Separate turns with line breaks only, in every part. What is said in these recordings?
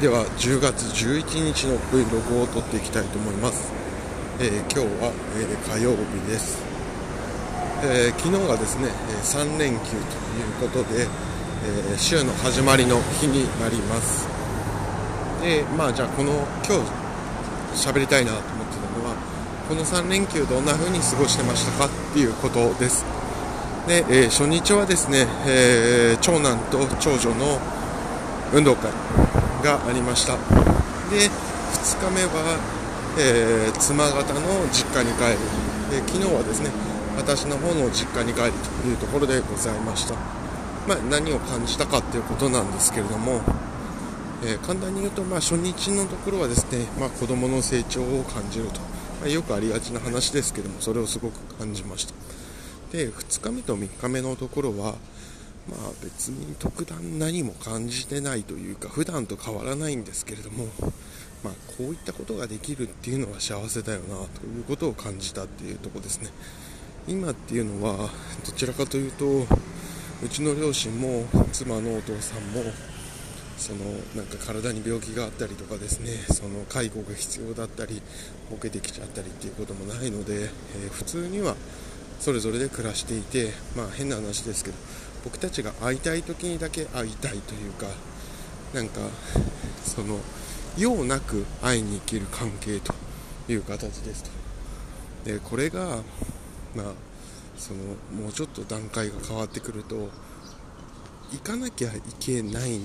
では10月11日の Vlog を撮っていきたいと思います、えー今日は、えー火曜日です、えー昨日がですね3連休ということで、えー週の始まりの日になります。でまあじゃあこの今日喋りたいなと思ってたのはこの3連休どんな風に過ごしてましたかっていうことです。で、え初日はですね、え長男と長女の運動会。がありました。で2日目は、えー妻方の実家に帰る。で昨日はですね私の方の実家に帰るというところでございました、まあ、何を感じたかっていうことなんですけれども、えー簡単に言うと、まあ、初日のところはですね、まあ、子供の成長を感じると、まあよくありがちな話ですけどもそれをすごく感じました。で2日目と3日目のところはまあ別に特段何も感じてないというか普段と変わらないんですけれどもまあこういったことができるっていうのは幸せだよなということを感じたっていうとこですね。今っていうのはどちらかというとうちの両親も妻のお父さんもそのなんか体に病気があったりとかですねその介護が必要だったりボケてきちゃったりっていうこともないので、えー普通にはそれぞれで暮らしていてまあ変な話ですけど僕たちが会いたい時にだけ会いたいというかなんかその用なく会いに行ける関係という形ですと。でこれがまあそのもうちょっと段階が変わってくると行かなきゃいけないに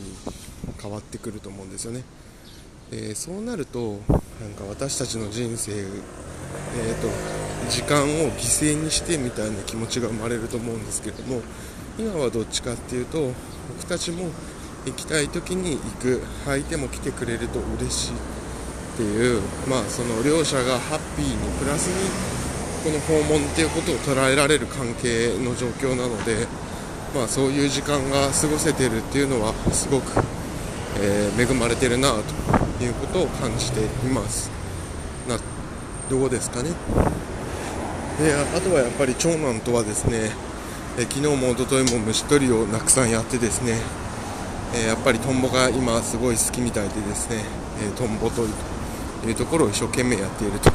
変わってくると思うんですよね。でそうなるとなんか私たちの人生、えー、と時間を犠牲にしてみたいな気持ちが生まれると思うんですけども今はどっちかっていうと僕たちも行きたい時に行く。相手も来てくれると嬉しいっていうまあその両者がハッピーにプラスにこの訪問っていうことを捉えられる関係の状況なのでまあそういう時間が過ごせてるっていうのはすごく、えー恵まれてるなということを感じています。などうですかね？であとはやっぱり長男とはですね、え昨日も一昨日も虫取りをたくさんやってですね、えやっぱりトンボが今すごい好きみたいでですね、えトンボ取りというところを一生懸命やっていると。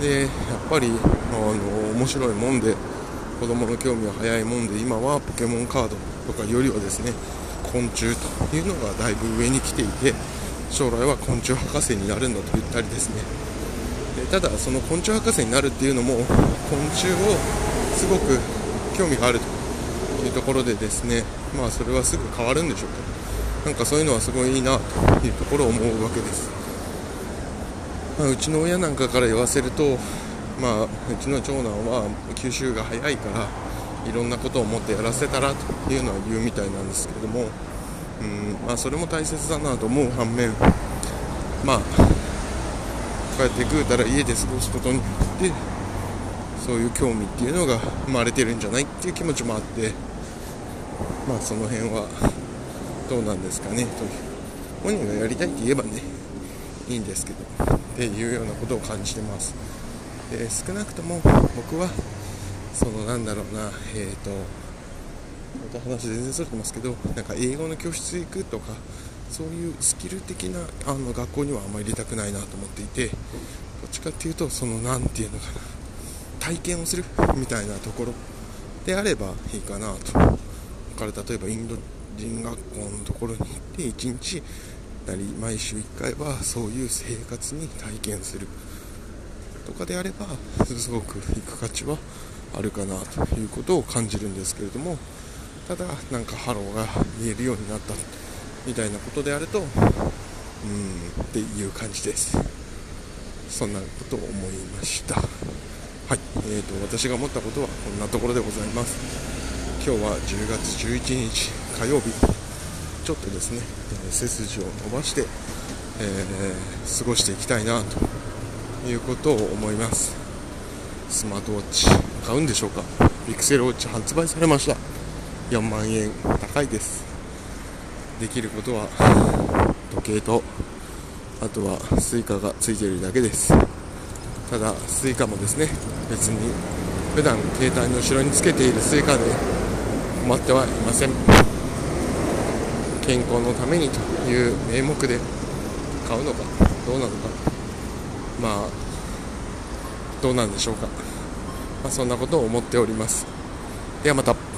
でやっぱりあの面白いもんで子供の興味は早いもんで今はポケモンカードとかよりはですね昆虫というのがだいぶ上に来ていて将来は昆虫博士になるんだと言ったりですね。でただその昆虫博士になるっていうのも昆虫をすごく興味があるというところでですねまあそれはすぐ変わるんでしょうけどなんかそういうのはすごいいいなというところを思うわけです、まあ、うちの親なんかから言わせるとまあうちの長男は吸収が早いからいろんなことをもってやらせたらというのは言うみたいなんですけれどもうんまあそれも大切だなと思う反面まあこうやってぐうたら家で過ごすことによってそういう興味っていうのが生まれてるんじゃないっていう気持ちもあってまあその辺はどうなんですかねという。本人がやりたいって言えばねいいんですけどっていうようなことを感じてます。で少なくとも僕はそのなんだろうなえっ、とまた話全然それてますけどなんか英語の教室行くとかそういうスキル的なあの学校にはあんまり入れたくないなと思っていてどっちかっていうとそのなんていうのかな。体験をする？みたいなところであればいいかなと。だから例えばインド人学校のところに行って1日なり毎週1回はそういう生活に体験する。とかであればすごく行く価値はあるかなということを感じるんですけれどもただなんかハローが見えるようになったみたいなことであるとうーんっていう感じです。そんなことを思いました。はい。えー、と私が思ったことはこんなところでございます。今日は10月11日火曜日。ちょっとですね、背筋を伸ばして、えー過ごしていきたいなということを思います。スマートウォッチ買うんでしょうか？ Pixel Watch 発売されました。4万円高いです。できることは時計とあとは Suica がついているだけです。ただ Suica もですね別に普段携帯の後ろにつけている Suica で困ってはいません。健康のためにという名目で買うのかどうなのか。まあどうなんでしょうか、まあ、そんなことを思っております。ではまた。